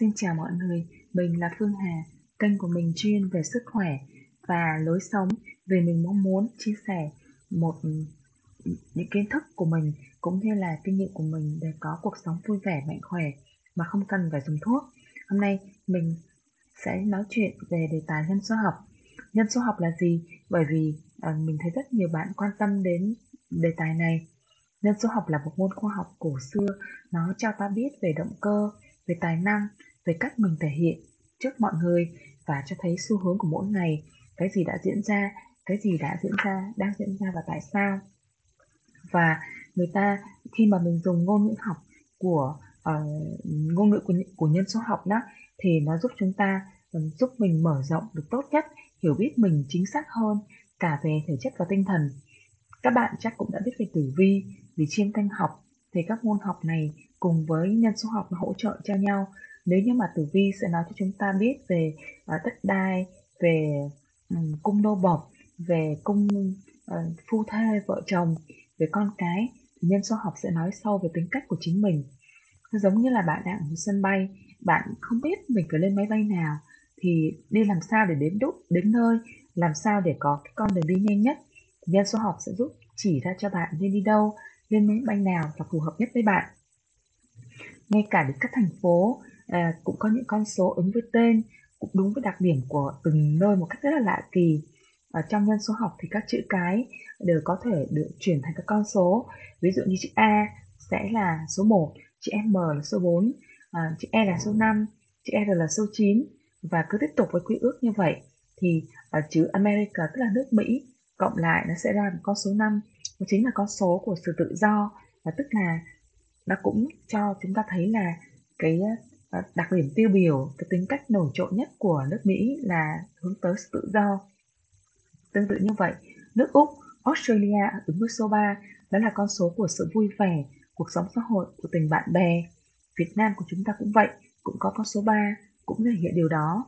Xin chào mọi người, mình là Phương Hà, kênh của mình chuyên về sức khỏe và lối sống vì mình mong muốn chia sẻ một những kiến thức của mình cũng như là kinh nghiệm của mình để có cuộc sống vui vẻ mạnh khỏe mà không cần phải dùng thuốc. Hôm nay mình sẽ nói chuyện về đề tài nhân số học. Nhân số học là gì? Bởi vì à, mình thấy rất nhiều bạn quan tâm đến đề tài này. Nhân số học là một môn khoa học cổ xưa, nó cho ta biết về động cơ, về tài năng, về cách mình thể hiện trước mọi người và cho thấy xu hướng của mỗi ngày, cái gì đã diễn ra, cái gì đã diễn ra, đang diễn ra và tại sao. Và người ta khi mà mình dùng ngôn ngữ học của uh, ngôn ngữ của, của nhân số học đó thì nó giúp chúng ta giúp mình mở rộng được tốt nhất, hiểu biết mình chính xác hơn cả về thể chất và tinh thần. Các bạn chắc cũng đã biết về tử vi, vì chiêm canh học thì các môn học này cùng với nhân số học nó hỗ trợ cho nhau nếu như mà tử vi sẽ nói cho chúng ta biết về uh, đất đai về um, cung đô bộc về cung uh, phu thê vợ chồng về con cái thì nhân số học sẽ nói sâu về tính cách của chính mình. Giống như là bạn đang ở sân bay bạn không biết mình phải lên máy bay nào thì đi làm sao để đến đúc đến nơi làm sao để có cái con đường đi nhanh nhất. Nhân số học sẽ giúp chỉ ra cho bạn nên đi đâu lên máy bay nào là phù hợp nhất với bạn. Ngay cả đến các thành phố à, cũng có những con số ứng với tên cũng đúng với đặc điểm của từng nơi một cách rất là lạ kỳ. Ở trong nhân số học thì các chữ cái đều có thể được chuyển thành các con số. Ví dụ như chữ A sẽ là số 1 chữ M là số 4 à, chữ E là số 5 chữ R là số 9 và cứ tiếp tục với quy ước như vậy thì ở chữ America tức là nước Mỹ cộng lại nó sẽ ra một con số 5 nó chính là con số của sự tự do và tức là nó cũng cho chúng ta thấy là cái ờ, đặc điểm tiêu biểu cái tính cách nổi trội nhất của nước Mỹ là hướng tới sự tự do. Tương tự như vậy nước Úc Australia ứng với số 3 đó là con số của sự vui vẻ cuộc sống xã hội của tình bạn bè. Việt Nam của chúng ta cũng vậy cũng có con số 3 cũng thể hiện điều đó.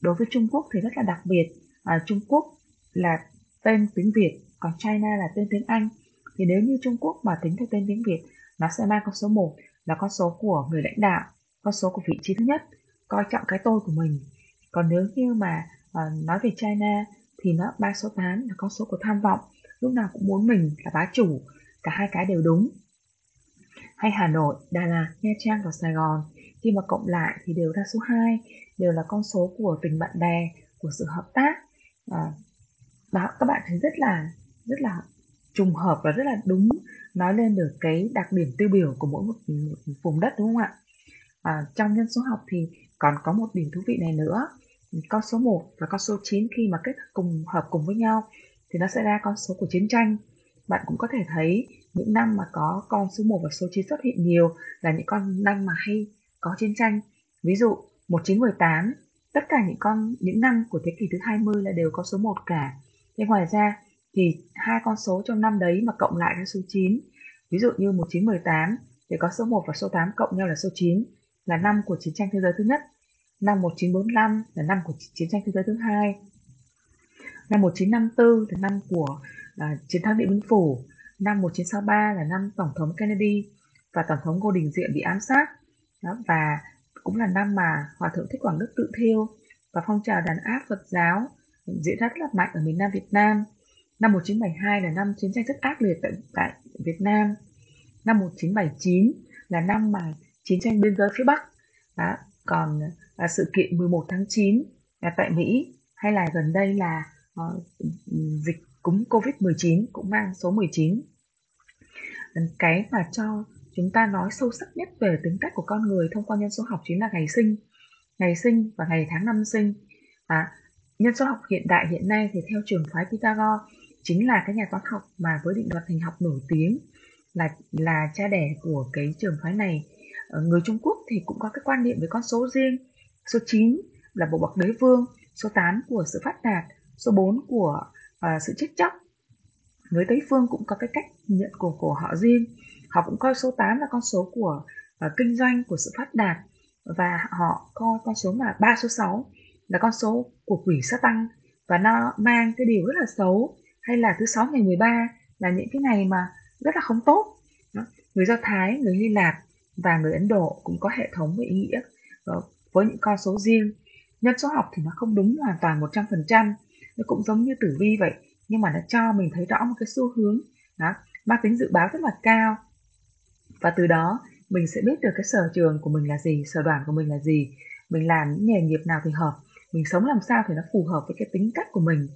Đối với Trung Quốc thì rất là đặc biệt. À, Trung Quốc là tên tiếng Việt còn China là tên tiếng Anh. Thì nếu như Trung Quốc mà tính theo tên tiếng Việt nó sẽ mang con số 1 là con số của người lãnh đạo con số của vị trí thứ nhất coi trọng cái tôi của mình. Còn nếu như mà uh, nói về China thì nó ba số 8 là con số của tham vọng. Lúc nào cũng muốn mình là bá chủ cả hai cái đều đúng. Hay Hà Nội, Đà Lạt, Nha Trang và Sài Gòn. Khi mà cộng lại thì đều ra số 2 đều là con số của tình bạn bè của sự hợp tác. Ờ, à, đó các bạn thấy rất là rất là trùng hợp và rất là đúng nói lên được cái đặc điểm tiêu biểu của mỗi một, một vùng đất đúng không ạ? À, trong nhân số học thì còn có một điểm thú vị này nữa. Con số 1 và con số 9 khi mà kết cùng hợp cùng với nhau thì nó sẽ ra con số của chiến tranh. Bạn cũng có thể thấy những năm mà có con số 1 và số 9 xuất hiện nhiều là những con năm mà hay có chiến tranh. Ví dụ 1918 tất cả những con những năm của thế kỷ thứ 20 là đều có số 1 cả. Thế ngoài ra thì hai con số trong năm đấy mà cộng lại ra số 9 ví dụ như 1918 thì có số 1 và số 8 cộng nhau là số 9 là năm của chiến tranh thế giới thứ nhất. Năm 1945 là năm của chiến tranh thế giới thứ hai. Năm 1954 là năm của uh, chiến thắng Điện Biên Phủ. Năm 1963 là năm Tổng thống Kennedy và Tổng thống Ngô Đình Diệm bị ám sát. Đó, và cũng là năm mà Hòa Thượng Thích Quảng Đức tự thiêu và phong trào đàn áp Phật giáo diễn ra rất là mạnh ở miền Nam Việt Nam. Năm 1972 là năm chiến tranh rất ác liệt tại, tại Việt Nam. Năm 1979 là năm mà chiến tranh biên giới phía Bắc. Đó. Còn à, sự kiện 11 tháng 9 à, tại Mỹ hay là gần đây là à, dịch cúm Covid-19 cũng mang số 19. Cái mà cho chúng ta nói sâu sắc nhất về tính cách của con người thông qua nhân số học chính là ngày sinh. Ngày sinh và ngày tháng năm sinh. À, nhân số học hiện đại hiện nay thì theo trường phái Pythagore chính là cái nhà toán học mà với định luật hình học nổi tiếng là là cha đẻ của cái trường phái này người Trung Quốc thì cũng có cái quan niệm về con số riêng. Số 9 là bộ bậc đế vương số 8 của sự phát đạt số 4 của uh, sự chết chóc. Người Tây phương cũng có cái cách nhận của của họ riêng. Họ cũng coi số 8 là con số của uh, kinh doanh của sự phát đạt. Và họ coi con số là ba số 6 là con số của quỷ sát tăng. Và nó mang cái điều rất là xấu hay là thứ sáu ngày 13 là những cái ngày mà rất là không tốt. Đó. người Do Thái, người Hy Lạp và người Ấn Độ cũng có hệ thống về ý nghĩa với những con số riêng. Nhân số học thì nó không đúng hoàn toàn 100% nó cũng giống như tử vi vậy nhưng mà nó cho mình thấy rõ một cái xu hướng đó mang tính dự báo rất là cao. Và từ đó mình sẽ biết được cái sở trường của mình là gì sở đoản của mình là gì mình làm những nghề nghiệp nào thì hợp mình sống làm sao thì nó phù hợp với cái tính cách của mình.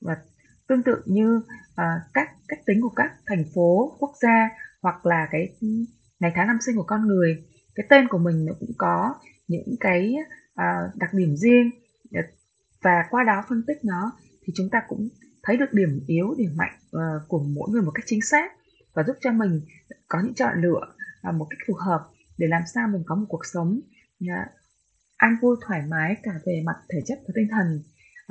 Và tương tự như uh, các cách tính của các thành phố quốc gia hoặc là cái ngày tháng năm sinh của con người cái tên của mình nó cũng có những cái uh, đặc điểm riêng. Và qua đó phân tích nó thì chúng ta cũng thấy được điểm yếu điểm mạnh uh, của mỗi người một cách chính xác và giúp cho mình có những chọn lựa uh, một cách phù hợp để làm sao mình có một cuộc sống uh, an vui thoải mái cả về mặt thể chất và tinh thần.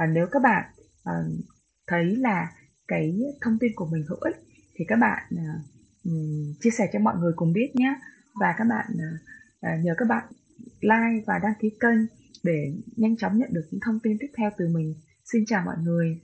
Uh, nếu các bạn uh, thấy là cái thông tin của mình hữu ích thì các bạn uh, um, chia sẻ cho mọi người cùng biết nhé. Và các bạn uh, nhờ các bạn like và đăng ký kênh để nhanh chóng nhận được những thông tin tiếp theo từ mình. Xin chào mọi người.